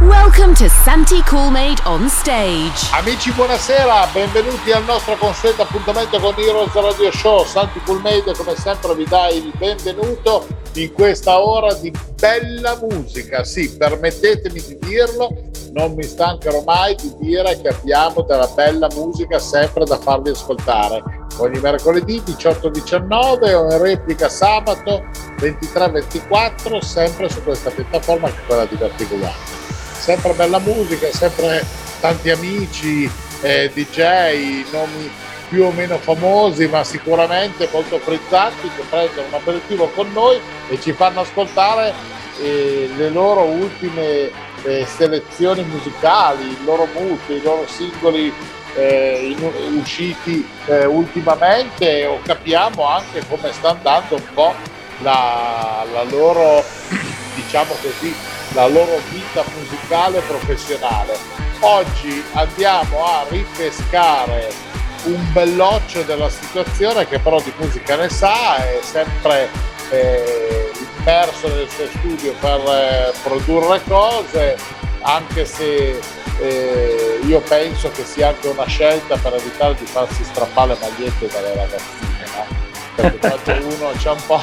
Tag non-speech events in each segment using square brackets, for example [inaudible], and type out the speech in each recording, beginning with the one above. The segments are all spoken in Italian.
Welcome to Santi Coolmade on stage. Amici, buonasera, benvenuti al nostro consueto appuntamento con Heroes Radio Show. Santi Coolmade, come sempre, vi dà il benvenuto in questa ora di bella musica. Sì, permettetemi di dirlo, non mi stancherò mai di dire che abbiamo della bella musica sempre da farvi ascoltare. Ogni mercoledì 18-19 o in replica sabato 23-24, sempre su questa piattaforma che è quella di Vertigo One sempre bella musica, sempre tanti amici, eh, DJ, nomi più o meno famosi, ma sicuramente molto frizzanti che prendono un aperitivo con noi e ci fanno ascoltare eh, le loro ultime eh, selezioni musicali, il loro mood, i loro singoli eh, in, usciti eh, ultimamente o capiamo anche come sta andando un po' la, la loro, diciamo così, la loro vita musicale professionale. Oggi andiamo a ripescare un belloccio della situazione che però di musica ne sa, è sempre eh, immerso nel suo studio per eh, produrre cose, anche se eh, io penso che sia anche una scelta per evitare di farsi strappare le magliette dalle ragazzine, no? Perché [laughs] quando uno c'è un po'...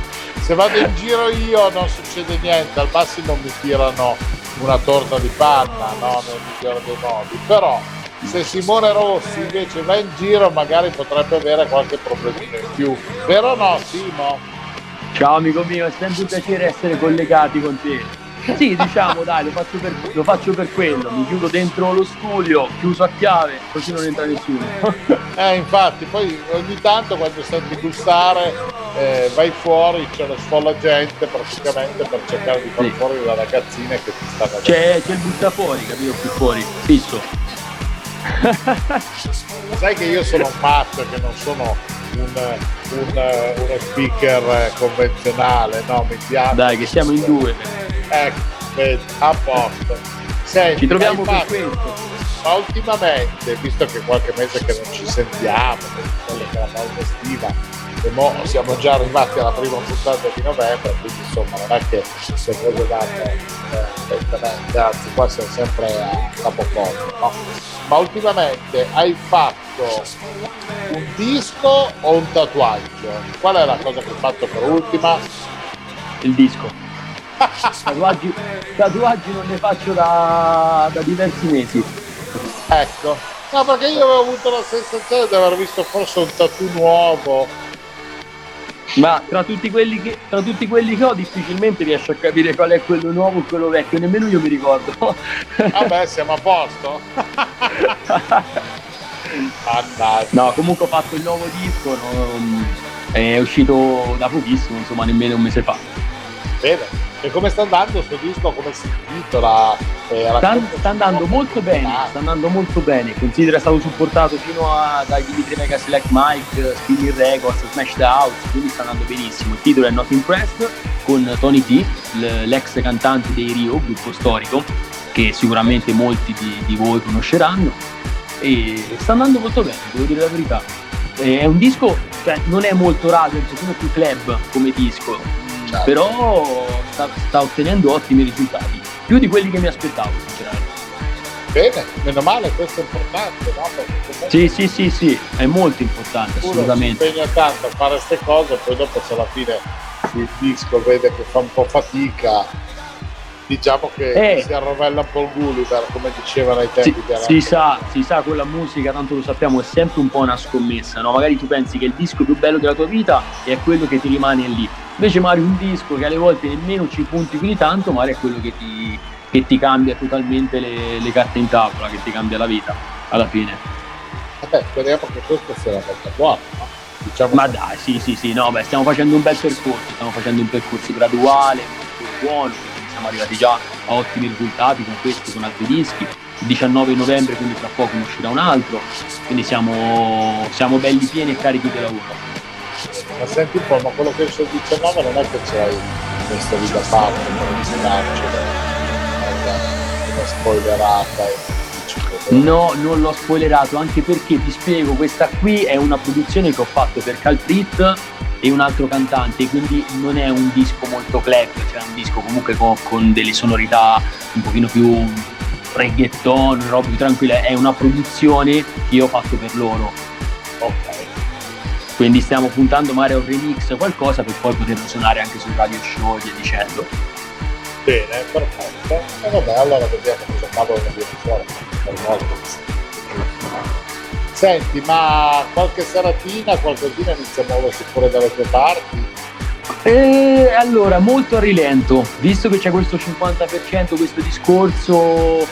[laughs] se vado in giro io non succede niente, al massimo mi tirano una torta di panna, no? nel migliore dei modi, però se Simone Rossi invece va in giro magari potrebbe avere qualche problema in più, vero no Simo? Ciao amico mio, è sempre un piacere essere collegati con te. Sì, diciamo, dai, lo faccio, per, lo faccio, per, quello. Mi chiudo dentro lo studio, chiuso a chiave, così non entra nessuno. [laughs] eh, infatti, poi ogni tanto quando senti bussare eh, vai fuori, c'è una sfolla gente praticamente per cercare di far sì. fuori le ragazzine che ti stanno c'è, c'è il butta fuori, capito? Più fuori, fisso. Sai che io sono un matto, che non sono un, un, uno speaker convenzionale, no? Mi piace. Dai, che siamo in due. Ecco, a posto. Senti, ci troviamo per questo. Ma ultimamente, visto che qualche mese che non ci sentiamo, quella che è la pausa estiva, e mo siamo già arrivati alla prima puntata di novembre, quindi insomma non è che le cose vanno eh, lentamente, anzi qua siamo sempre a capocollo, no? Ma ultimamente hai fatto un disco o un tatuaggio? Qual è la cosa che hai fatto per ultima? Il disco [laughs] tatuaggi, tatuaggi non ne faccio da, da diversi mesi. Ecco, no perché io avevo avuto la sensazione di aver visto forse un tatu nuovo. Ma tra tutti, quelli che, tra tutti quelli che ho difficilmente riesco a capire qual è quello nuovo e quello vecchio, nemmeno io mi ricordo. Vabbè, siamo a posto. [laughs] no, comunque ho fatto il nuovo disco, no, è uscito da pochissimo, insomma nemmeno un mese fa. Bene. E come sta andando questo disco? Come si intitola? Eh, sta, sta, andando molto bene, sta andando molto bene. Considera è stato supportato fino a dai Dimitri Mega Select Mike, Spinning Records, Smash the House, quindi sta andando benissimo. Il titolo è Not Impressed con Tony T, l'ex cantante dei Rio, gruppo storico, che sicuramente molti di, di voi conosceranno. E sta andando molto bene, devo dire la verità. È un disco, cioè non è molto radio, è un pochino più club come disco, certo. però sta, sta, ottenendo ottimi risultati, più di quelli che mi aspettavo sinceramente. Bene, meno male, questo è importante, no? Sì, sì, sì, sì, è molto importante, assolutamente. Si impegna tanto a fare queste cose, poi dopo se alla fine il disco vede che fa un po' fatica, diciamo che eh, si arrovella un po' il Gulliver come dicevano ai tempi si, si sa, si sa con la musica tanto lo sappiamo è sempre un po' una scommessa no? magari tu pensi che il disco più bello della tua vita è quello che ti rimane lì invece magari un disco che alle volte nemmeno ci punti più di tanto magari è quello che ti, che ti cambia totalmente le, le, carte in tavola che ti cambia la vita alla fine vabbè speriamo che questo sia la volta buona no? diciamo ma dai sì sì sì no beh stiamo facendo un bel percorso stiamo facendo un percorso graduale molto buono siamo arrivati già a ottimi risultati con questi, con altri dischi il 19 novembre, quindi tra poco ne uscirà un altro, quindi siamo, siamo belli pieni e carichi di lavoro. Ma senti un po', ma quello che esce il 19 non è che c'hai questa vita parte, non si una spoilerata. No, non l'ho spoilerato, anche perché ti spiego, questa qui è una produzione che ho fatto per Calprit e un altro cantante, quindi non è un disco molto club, cioè un disco comunque con, con delle sonorità un pochino più reggaeton, roba più tranquilla, è una produzione che io ho fatto per loro. Ok. Quindi stiamo puntando magari a un remix qualcosa per poi poterlo suonare anche sul radio show e via dicendo. Bene, perfetto. E vabbè, allora vediamo cosa cavolo ne viene fuori. Senti, ma qualche seratina, qualcosina inizia a muoversi pure dalle tue parti? E allora, molto a rilento, visto che c'è questo 50%, questo discorso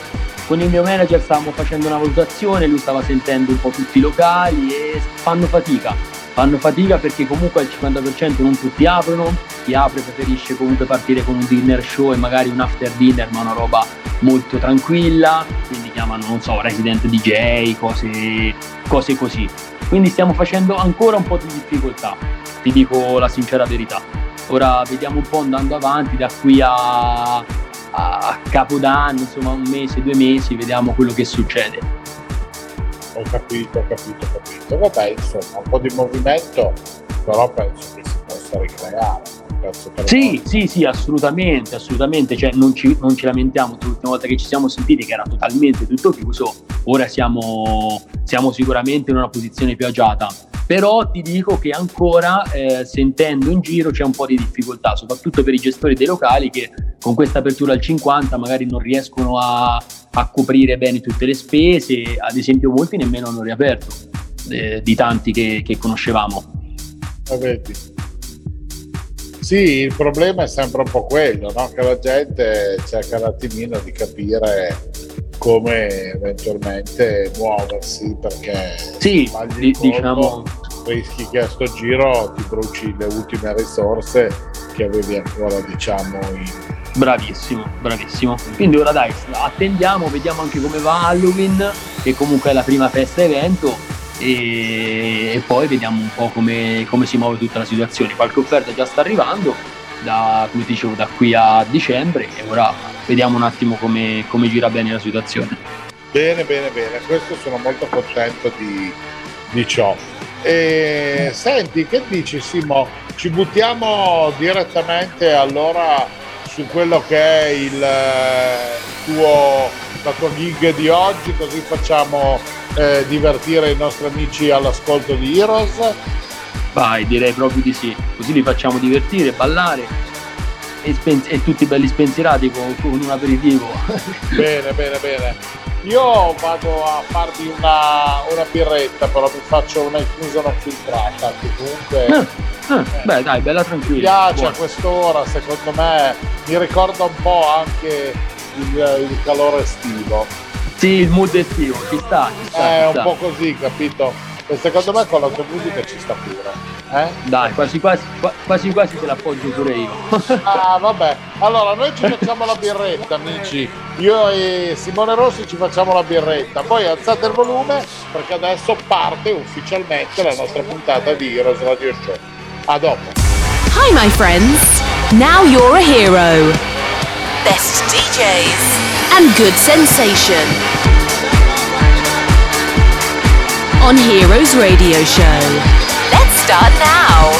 con il mio manager stavamo facendo una valutazione, lui stava sentendo un po' tutti i locali e fanno fatica, fanno fatica perché comunque al 50% non tutti aprono, chi apre preferisce comunque partire con un dinner show e magari un after dinner ma una roba molto tranquilla, quindi chiamano, non so, resident DJ, cose, cose così. Quindi stiamo facendo ancora un po' di difficoltà, ti dico la sincera verità. Ora vediamo un po' andando avanti da qui a, a Capodanno, insomma un mese, due mesi, vediamo quello che succede. Ho capito, ho capito, ho capito. Vabbè, insomma, un po' di movimento, però penso che si possa ricreare Sì, sì, sì, assolutamente, assolutamente, cioè non ci, non ci lamentiamo, l'ultima volta che ci siamo sentiti che era totalmente tutto chiuso, ora siamo, siamo sicuramente in una posizione più agiata, però ti dico che ancora eh, sentendo in giro c'è un po' di difficoltà, soprattutto per i gestori dei locali che con questa apertura al 50 magari non riescono a, a coprire bene tutte le spese, ad esempio molti nemmeno hanno riaperto eh, di tanti che, che conoscevamo. Vedi. Sì, il problema è sempre un po' quello, no? che la gente cerca un attimino di capire come eventualmente muoversi perché sì, di, diciamo rischi che a sto giro ti bruci le ultime risorse che avevi ancora diciamo in... bravissimo bravissimo quindi ora dai attendiamo vediamo anche come va Halloween che comunque è la prima festa evento e, e poi vediamo un po' come, come, si muove tutta la situazione. Qualche offerta già sta arrivando, da, come dicevo, da qui a dicembre e ora vediamo un attimo come, come gira bene la situazione. Bene, bene, bene, questo sono molto contento di, di ciò. E, senti, che dici Simo? Ci buttiamo direttamente allora su quello che è il eh, tuo, la tua gig di oggi, così facciamo eh, divertire i nostri amici all'ascolto di Heroes? Vai, direi proprio di sì, così li facciamo divertire, ballare e, spen- e tutti belli spensierati con, con un aperitivo. [laughs] bene, bene, bene. Io vado a farvi una, una birretta, però mi faccio una infusione filtrata, comunque... Ah, eh, beh dai, bella tranquilla. Mi piace a quest'ora, secondo me, mi ricorda un po' anche il, il calore estivo. Sì, il mood estivo, ci sta, ci sta. È ci un sta. po' così, capito? E secondo me con la tua musica ci sta pure. Eh? Dai, quasi quasi, quasi quasi te l'appoggio pure io. ah, vabbè. Allora, noi ci facciamo la birretta, amici. Io e Simone Rossi ci facciamo la birretta. Poi alzate il volume perché adesso parte ufficialmente la nostra puntata di Heroes Radio Show. A dopo. Hi my friends. Now you're a hero. Best DJs. and good sensation. On Heroes Radio Show. Let's start now.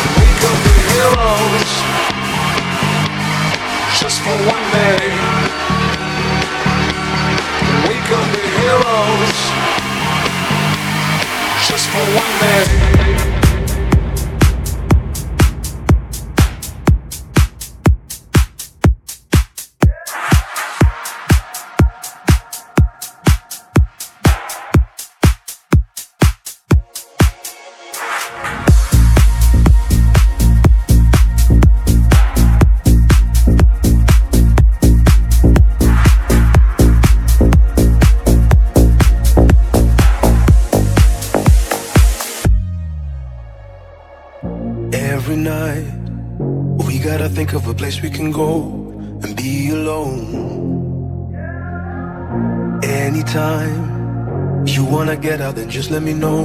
Heroes, just for one day. Heroes, just for one day. Place we can go and be alone. anytime you wanna get out, then just let me know.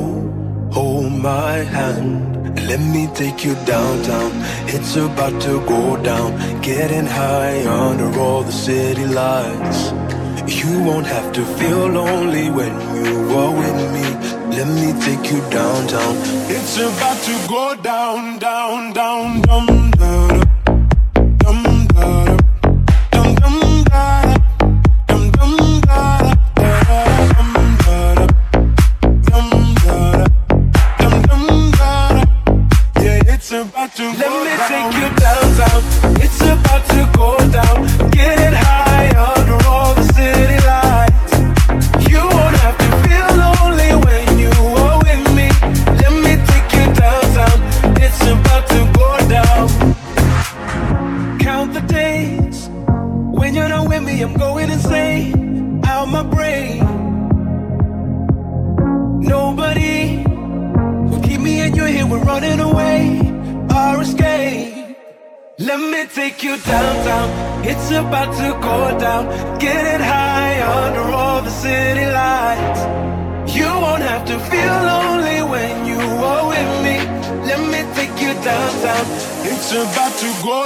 Hold my hand and let me take you downtown. It's about to go down, getting high under all the city lights. You won't have to feel lonely when you are with me. Let me take you downtown. It's about to go down, down, down, down, down.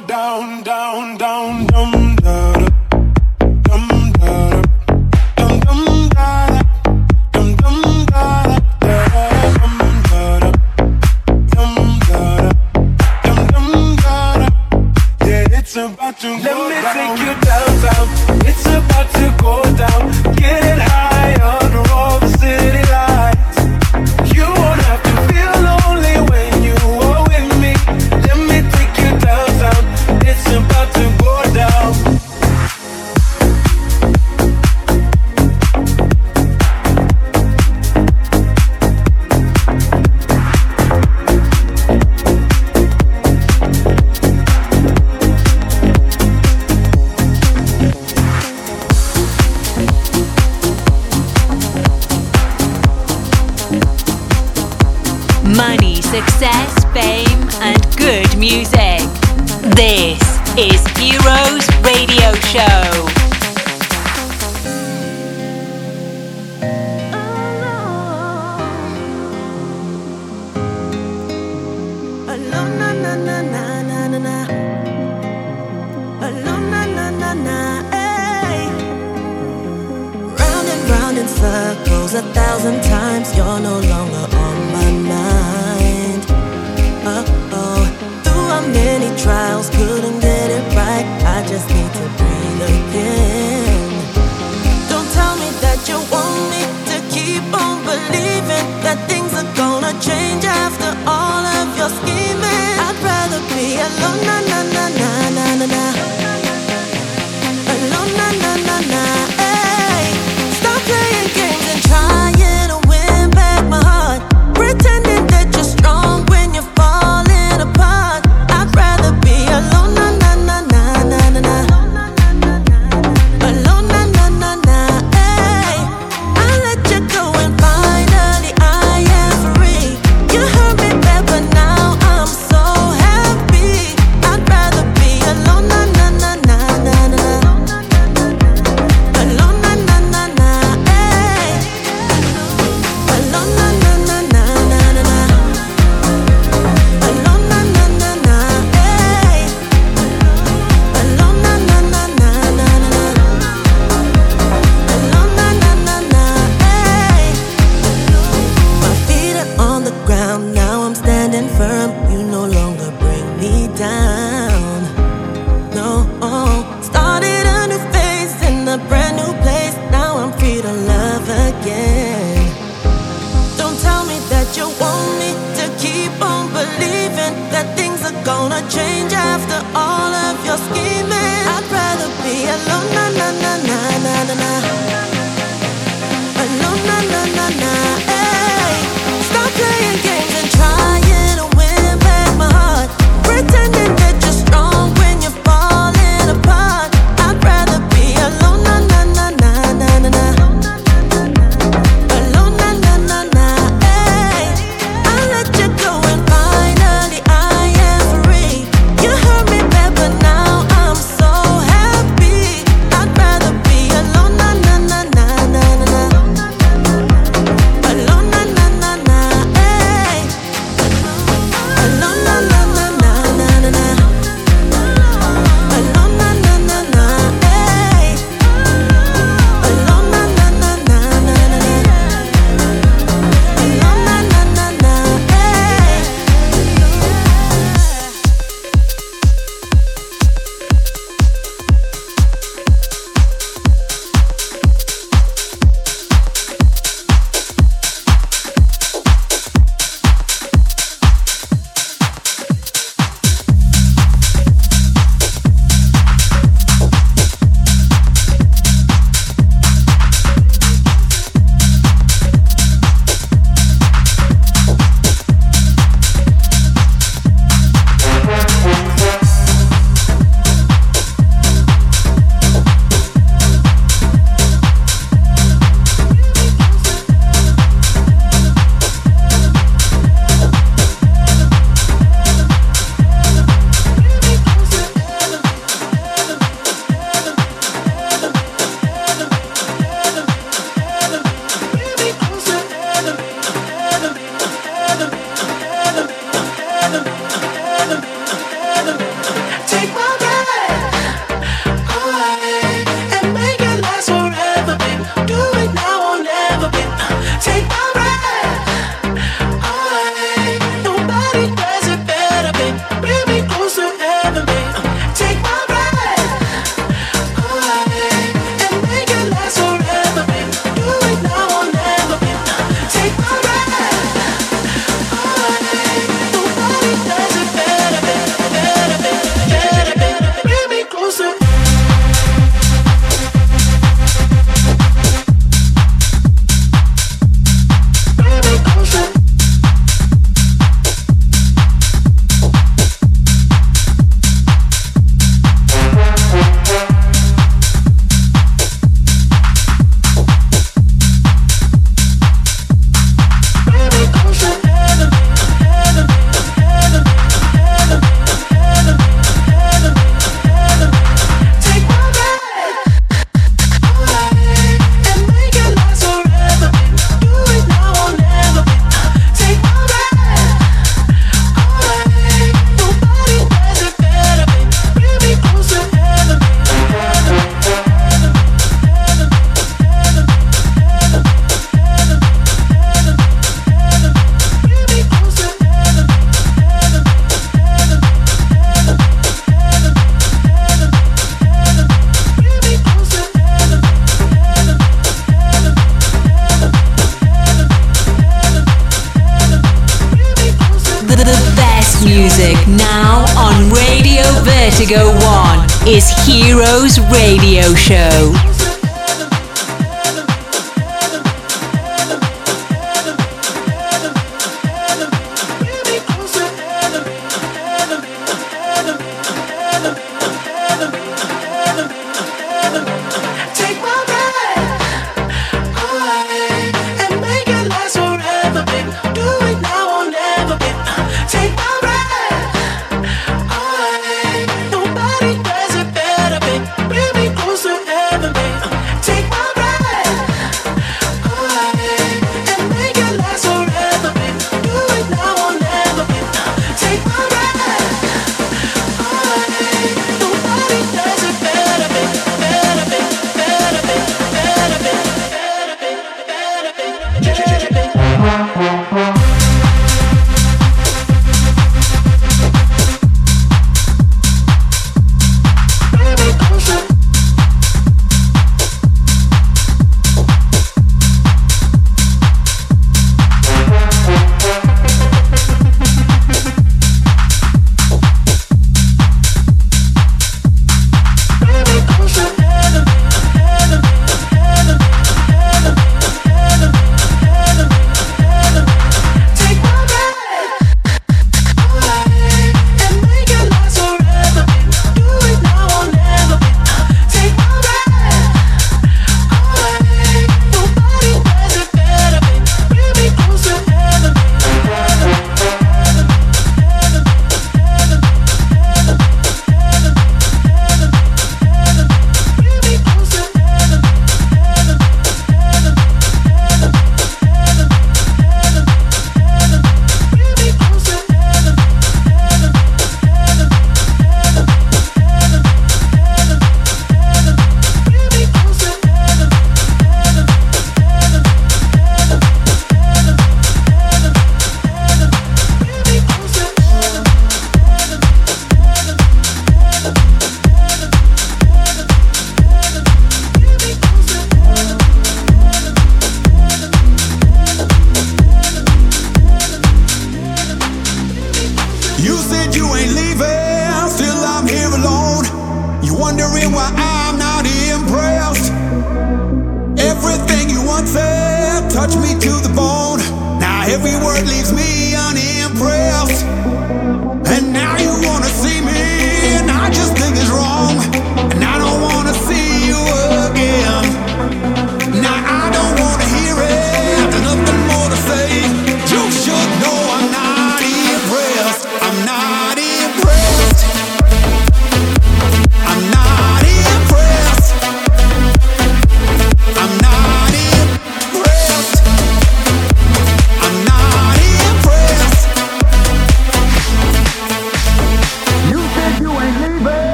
go down, down, down, dum, da, da. Dum, da, da. Dum, dum, da, da. Dum, dum, da, da. About to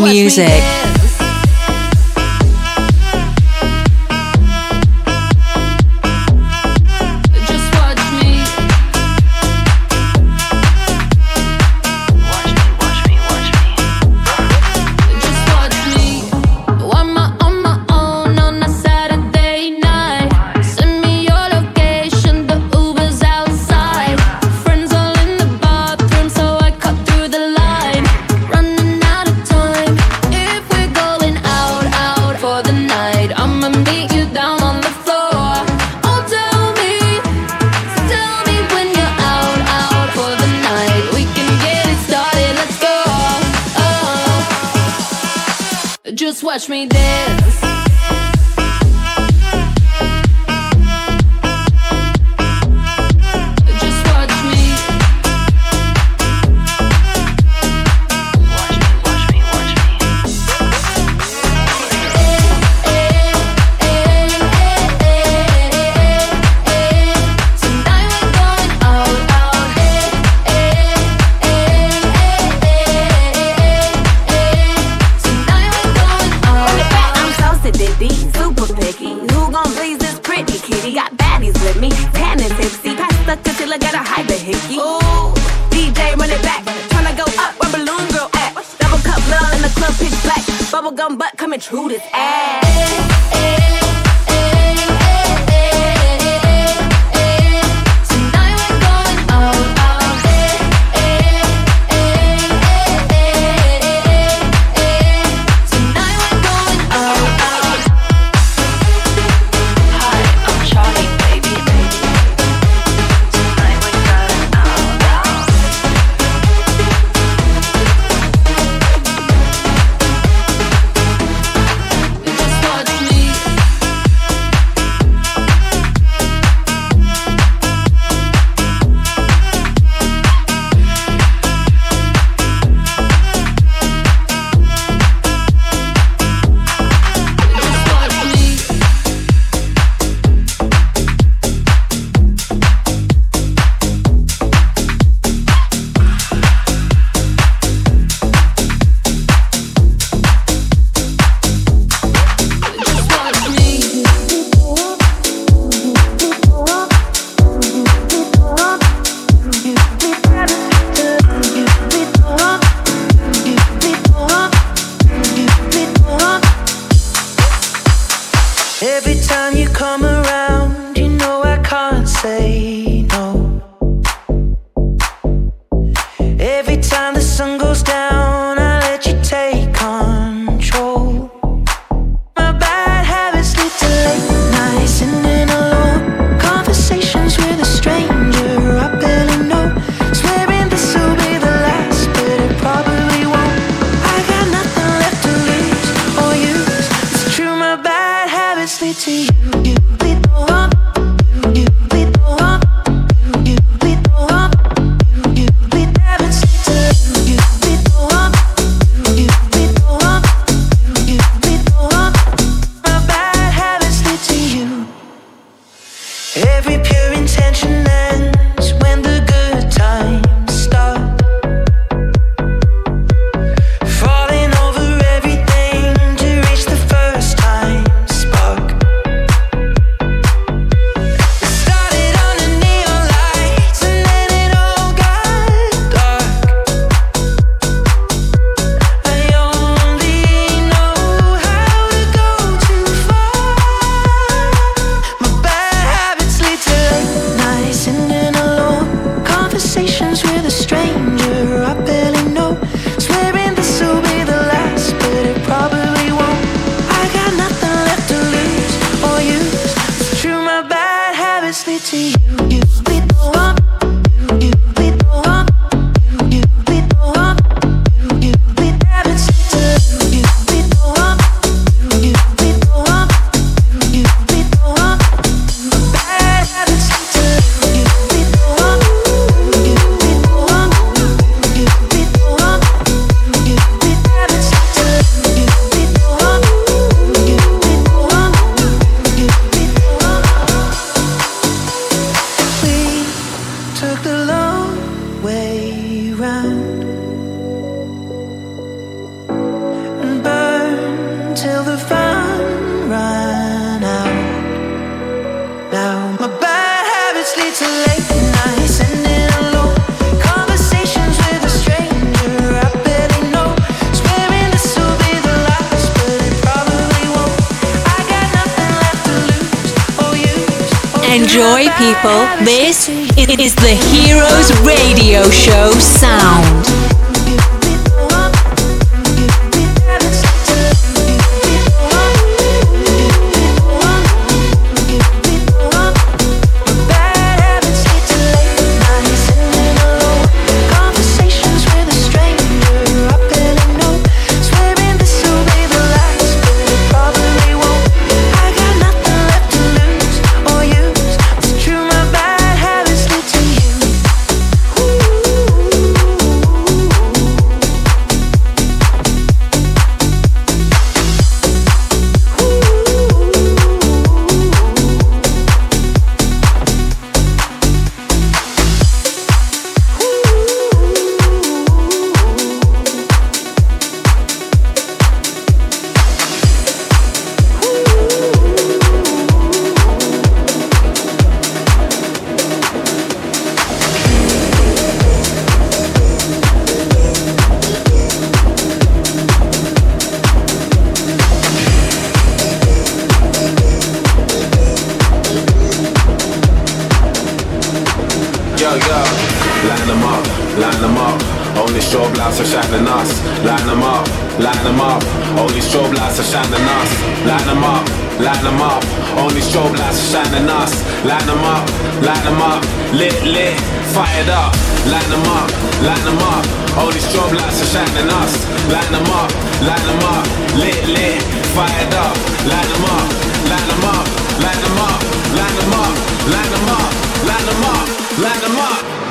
music. you come around, you know I can't say. yo. Line them up, line them up. Only strobe lights are shining us. Line them up, line them up. Only strobe lights are shining us. Line them up, line them up. Only strobe lights are shining us. Line them up, line them up. Lit, lit, fired up. Line them up, line them up. Only strobe lights are shining us. Line them up, line them up. Lit, lit, fired up. Line them up, line them up. Line them up, line them up, line them up, line them up. Line up.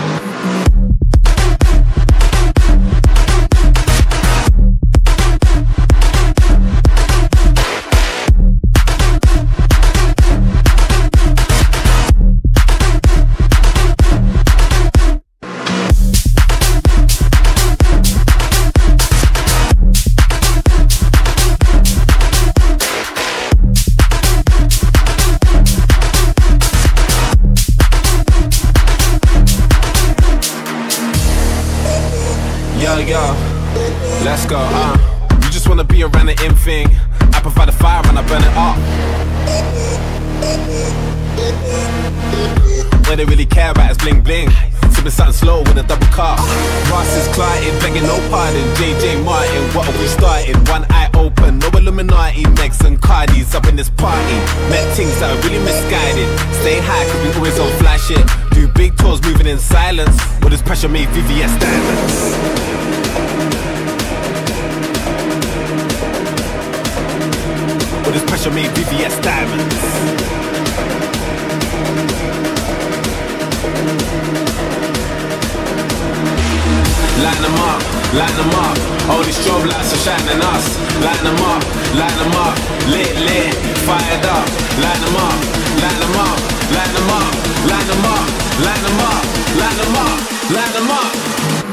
us. Light them up, light them up, lit, lit, fired up. Light them up, light them up, light them up, light them up, light them up, light them up, light them up.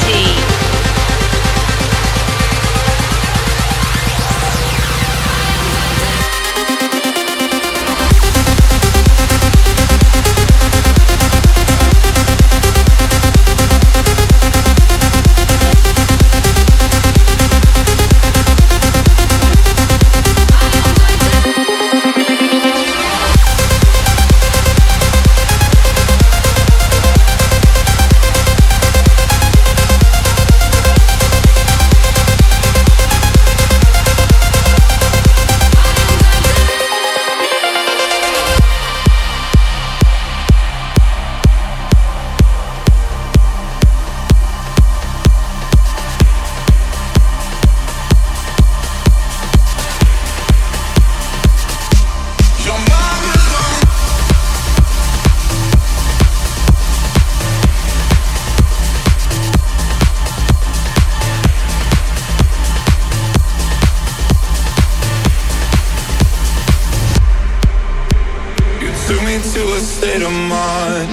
state of mind.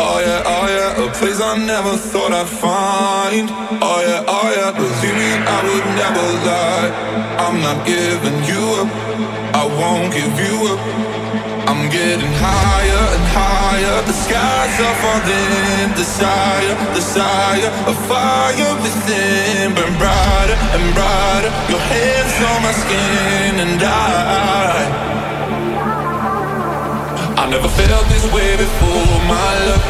Oh yeah, oh yeah, a place I never thought I'd find. Oh yeah, oh yeah, believe me, I would never lie. I'm not giving you up, I won't give you up. I'm getting higher and higher. The skies are falling. Desire, desire, a fire within. Burn brighter and brighter. Your hands on my skin, and I. Never felt this way before, my love.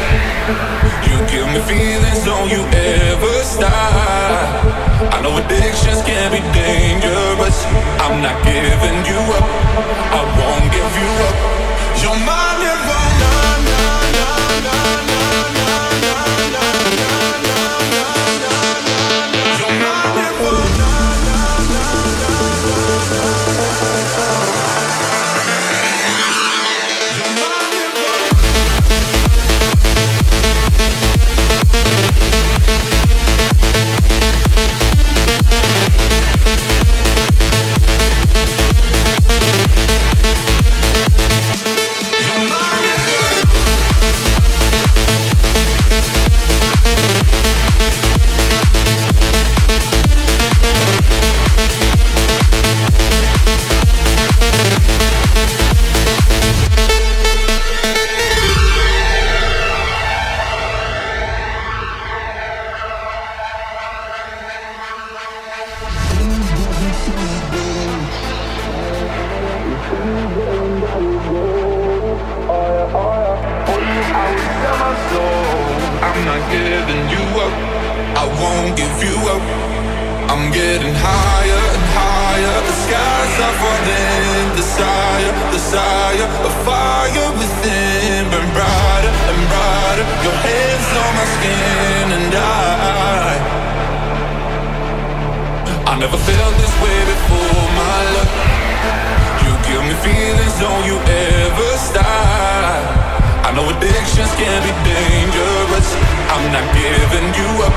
You give me feelings, don't you ever stop. I know addictions can be dangerous. I'm not giving you up. I won't give you up. You're my nirvana, na, na, na, na. I'm not giving you up. I won't give you up. I'm getting higher and higher. The skies are falling. Desire, desire, a fire within. Burn brighter and brighter. Your hands on my skin, and I. I never felt this way before, my love. You give me feelings, don't you ever stop. I know addictions can be dangerous. I'm not giving you up.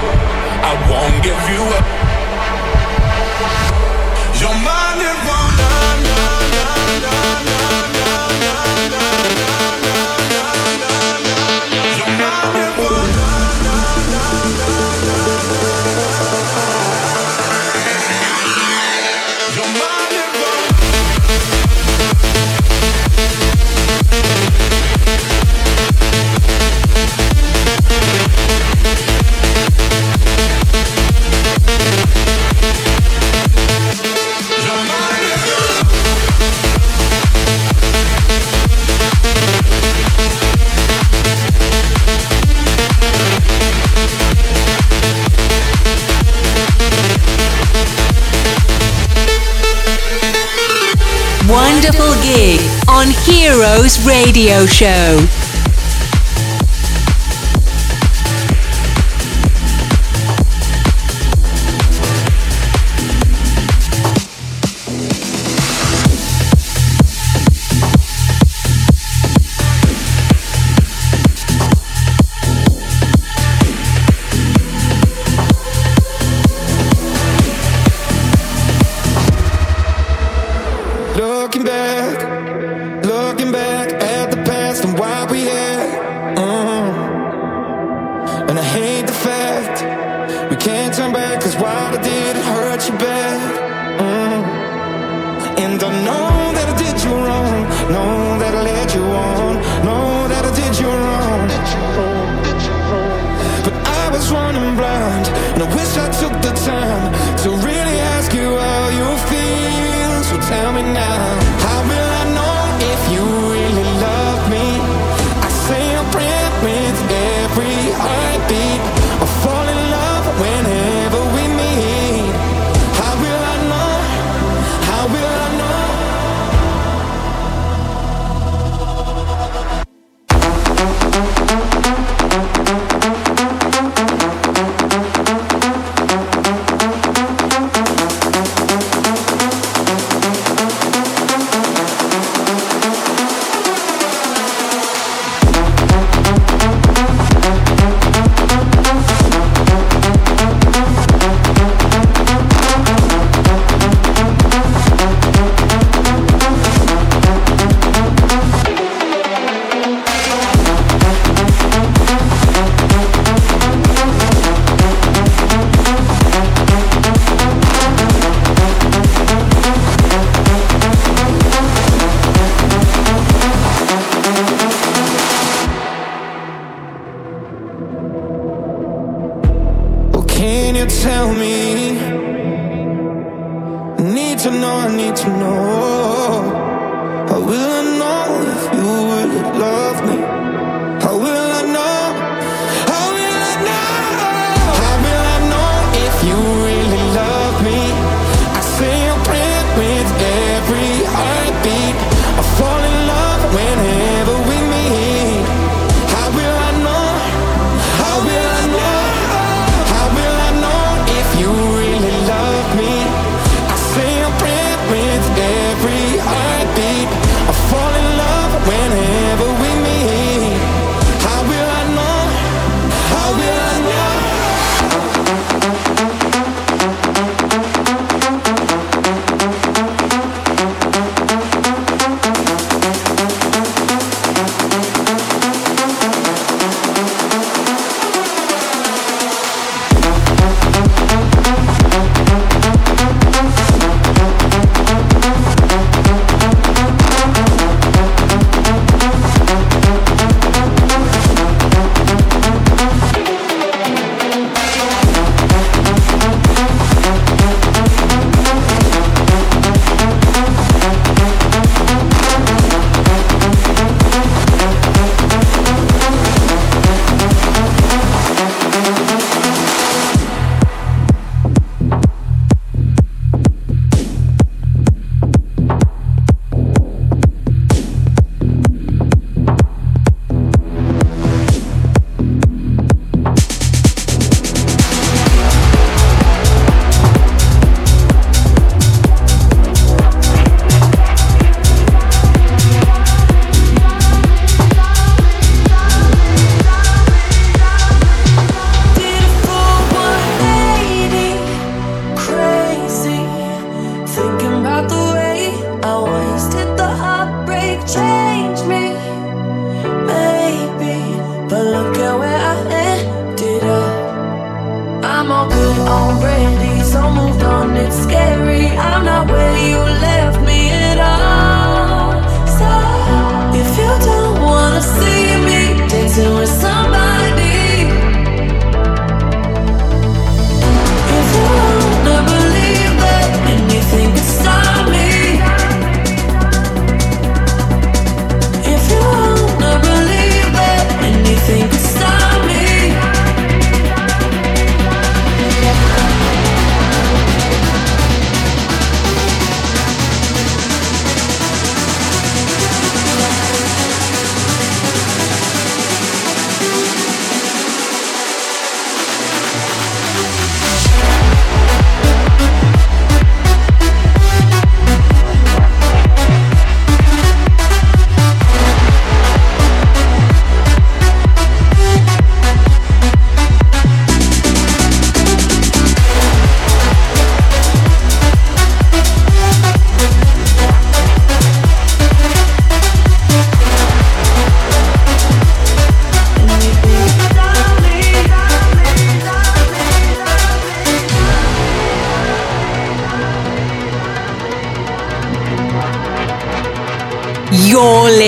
I won't give you up. Your mind it won't. Na, na, na, on Heroes Radio Show. dream.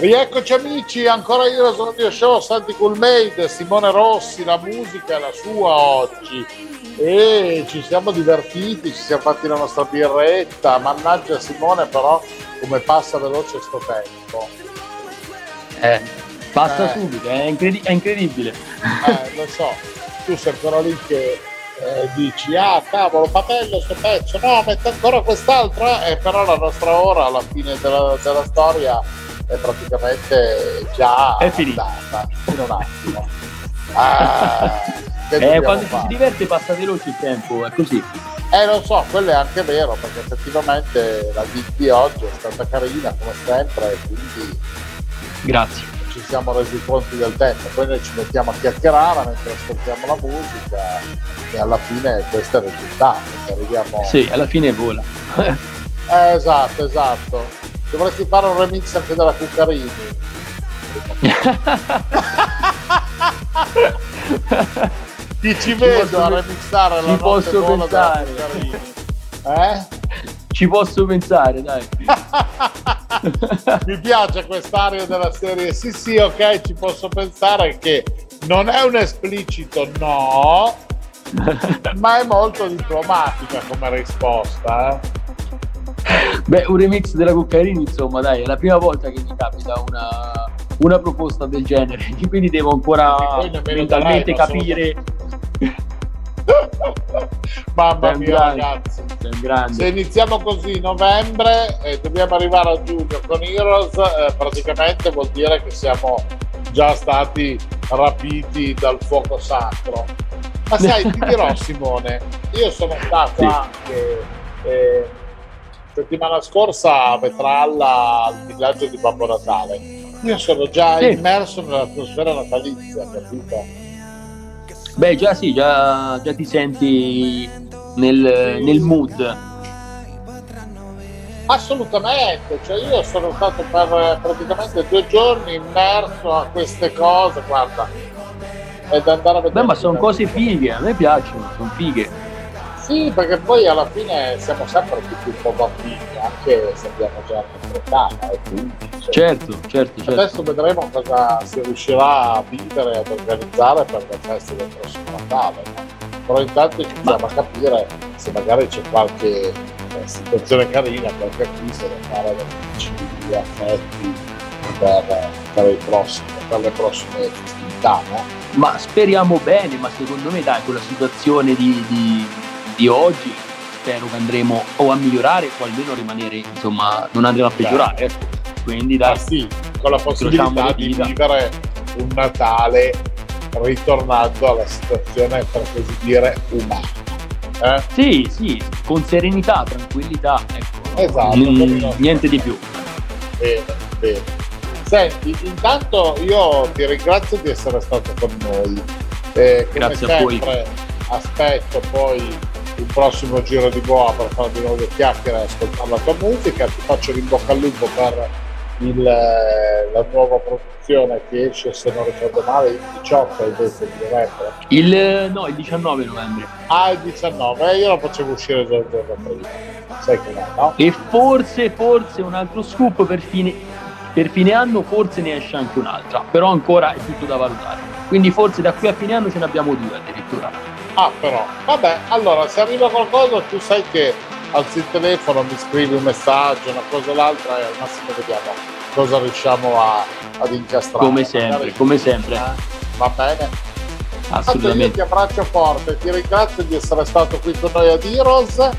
Rieccoci amici, ancora io la Radio Show, Santi Coolmade, Simone Rossi, la musica è la sua oggi e ci siamo divertiti, ci siamo fatti la nostra birretta, mannaggia Simone però come passa veloce sto tempo. Eh, passa eh. subito, è, incredi- è incredibile. Eh, lo so, tu sei ancora lì che eh, dici ah cavolo papello sto pezzo, no mette ancora quest'altra e però la nostra ora alla fine della, della storia è praticamente già è finita in un attimo. [laughs] Ah, eh, quando ci si diverte passa veloce il tempo, è così. Eh lo so, quello è anche vero, perché effettivamente la gig di oggi è stata carina come sempre, quindi grazie. Ci siamo resi conti del tempo, poi noi ci mettiamo a chiacchierare mentre ascoltiamo la musica e alla fine questo è il risultato. Arriviamo... Sì, alla fine vola. [laughs] eh, esatto, esatto. Dovresti fare un remix anche della Cuccarini. [laughs] Ti ci vedo posso, a remixare la ci posso pensare. Eh? [laughs] Ci posso pensare, dai. Mi piace quest'area della serie. Sì, sì, ok, ci posso pensare che non è un esplicito no, [laughs] ma è molto diplomatica come risposta. Eh? Beh, un remix della Cuccarini, insomma, dai, è la prima volta che mi capita una, una proposta del genere, quindi devo ancora mentalmente capire. Mamma mia, ragazzi. Se iniziamo così novembre e dobbiamo arrivare a giugno con Heroes, eh, praticamente vuol dire che siamo già stati rapiti dal fuoco sacro. Ma sai, ti dirò [laughs] Simone, io sono stato sì. anche eh, settimana scorsa a Vetralla al villaggio di Babbo Natale. Io sono già sì. immerso nell'atmosfera natalizia, capito? Beh, già sì, già, già ti senti nel, nel, mood. Assolutamente, cioè io sono stato per praticamente due giorni immerso a queste cose, guarda, ed andare a vedere. Beh, ma sono cose fighe, a me piacciono, sono fighe. Sì, perché poi alla fine siamo sempre tutti un po' bambini, anche se abbiamo già un'età, e quindi, cioè, certo, certo, certo. Adesso vedremo cosa si riuscirà a vivere e ad organizzare per le feste del prossimo Natale. No? Però intanto iniziamo a capire se magari c'è qualche eh, situazione carina, qualche acquisto da fare da amici, affetti per, per, il prossimo, per le prossime festività. No? Ma speriamo bene, ma secondo me dai, con la situazione di, di di oggi spero che andremo o a migliorare o almeno rimanere, insomma, non andremo a peggiorare. Ecco. Quindi dai, ah, sì, con la possibilità di vivere un Natale ritornando alla situazione, per così dire, umana. Eh? Sì, sì, con serenità, tranquillità, ecco. Esatto. N- niente di più. Bene, bene. Senti, intanto io ti ringrazio di essere stato con noi. Eh, Grazie sempre, a voi. Aspetto poi il prossimo giro di boa per fare di nuovo due chiacchiere e ascoltare la tua musica. Ti faccio in bocca al lupo per il, eh, la nuova produzione che esce, se non ricordo male, il 18 invece di novembre. Il, no, il 19 novembre. Ah, il 19, eh, io lo facevo uscire già il giorno prima. Sai che no? E forse, forse un altro scoop per fine, per fine anno, forse ne esce anche un'altra, però ancora è tutto da valutare. Quindi forse da qui a fine anno ce ne abbiamo due addirittura. Ah, però, vabbè, allora se arriva qualcosa, tu sai che alzi il telefono, mi scrivi un messaggio, una cosa o l'altra, e al massimo vediamo cosa riusciamo a, ad incastrare. Come sempre, Magari, come sempre. Eh? Va bene? Assolutamente. Io ti abbraccio forte, ti ringrazio di essere stato qui con noi ad Heroes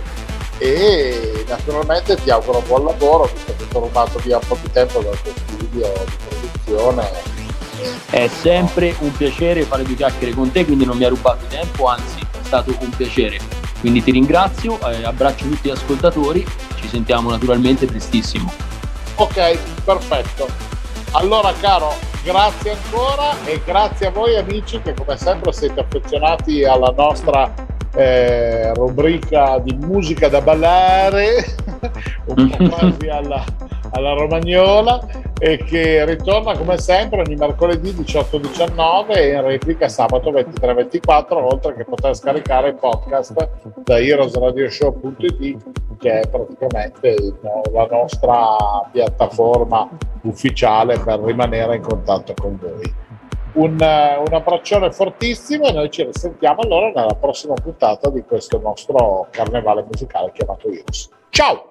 e naturalmente ti auguro buon lavoro, visto che ti ho rubato via un po' di tempo dal tuo studio di produzione è sempre un piacere fare due chiacchiere con te, quindi non mi ha rubato tempo, anzi è stato un piacere. Quindi ti ringrazio, eh, abbraccio tutti gli ascoltatori, ci sentiamo naturalmente prestissimo. Ok, perfetto. Allora caro, grazie ancora e grazie a voi amici che come sempre siete affezionati alla nostra eh, rubrica di musica da ballare, [laughs] un po' quasi alla, alla romagnola e che ritorna come sempre ogni mercoledì 18-19 e in replica sabato 23-24 oltre che poter scaricare il podcast da heroesradioshow.it che è praticamente la nostra piattaforma ufficiale per rimanere in contatto con voi. Un, un abbraccione fortissimo e noi ci risentiamo allora nella prossima puntata di questo nostro carnevale musicale chiamato Heroes. Ciao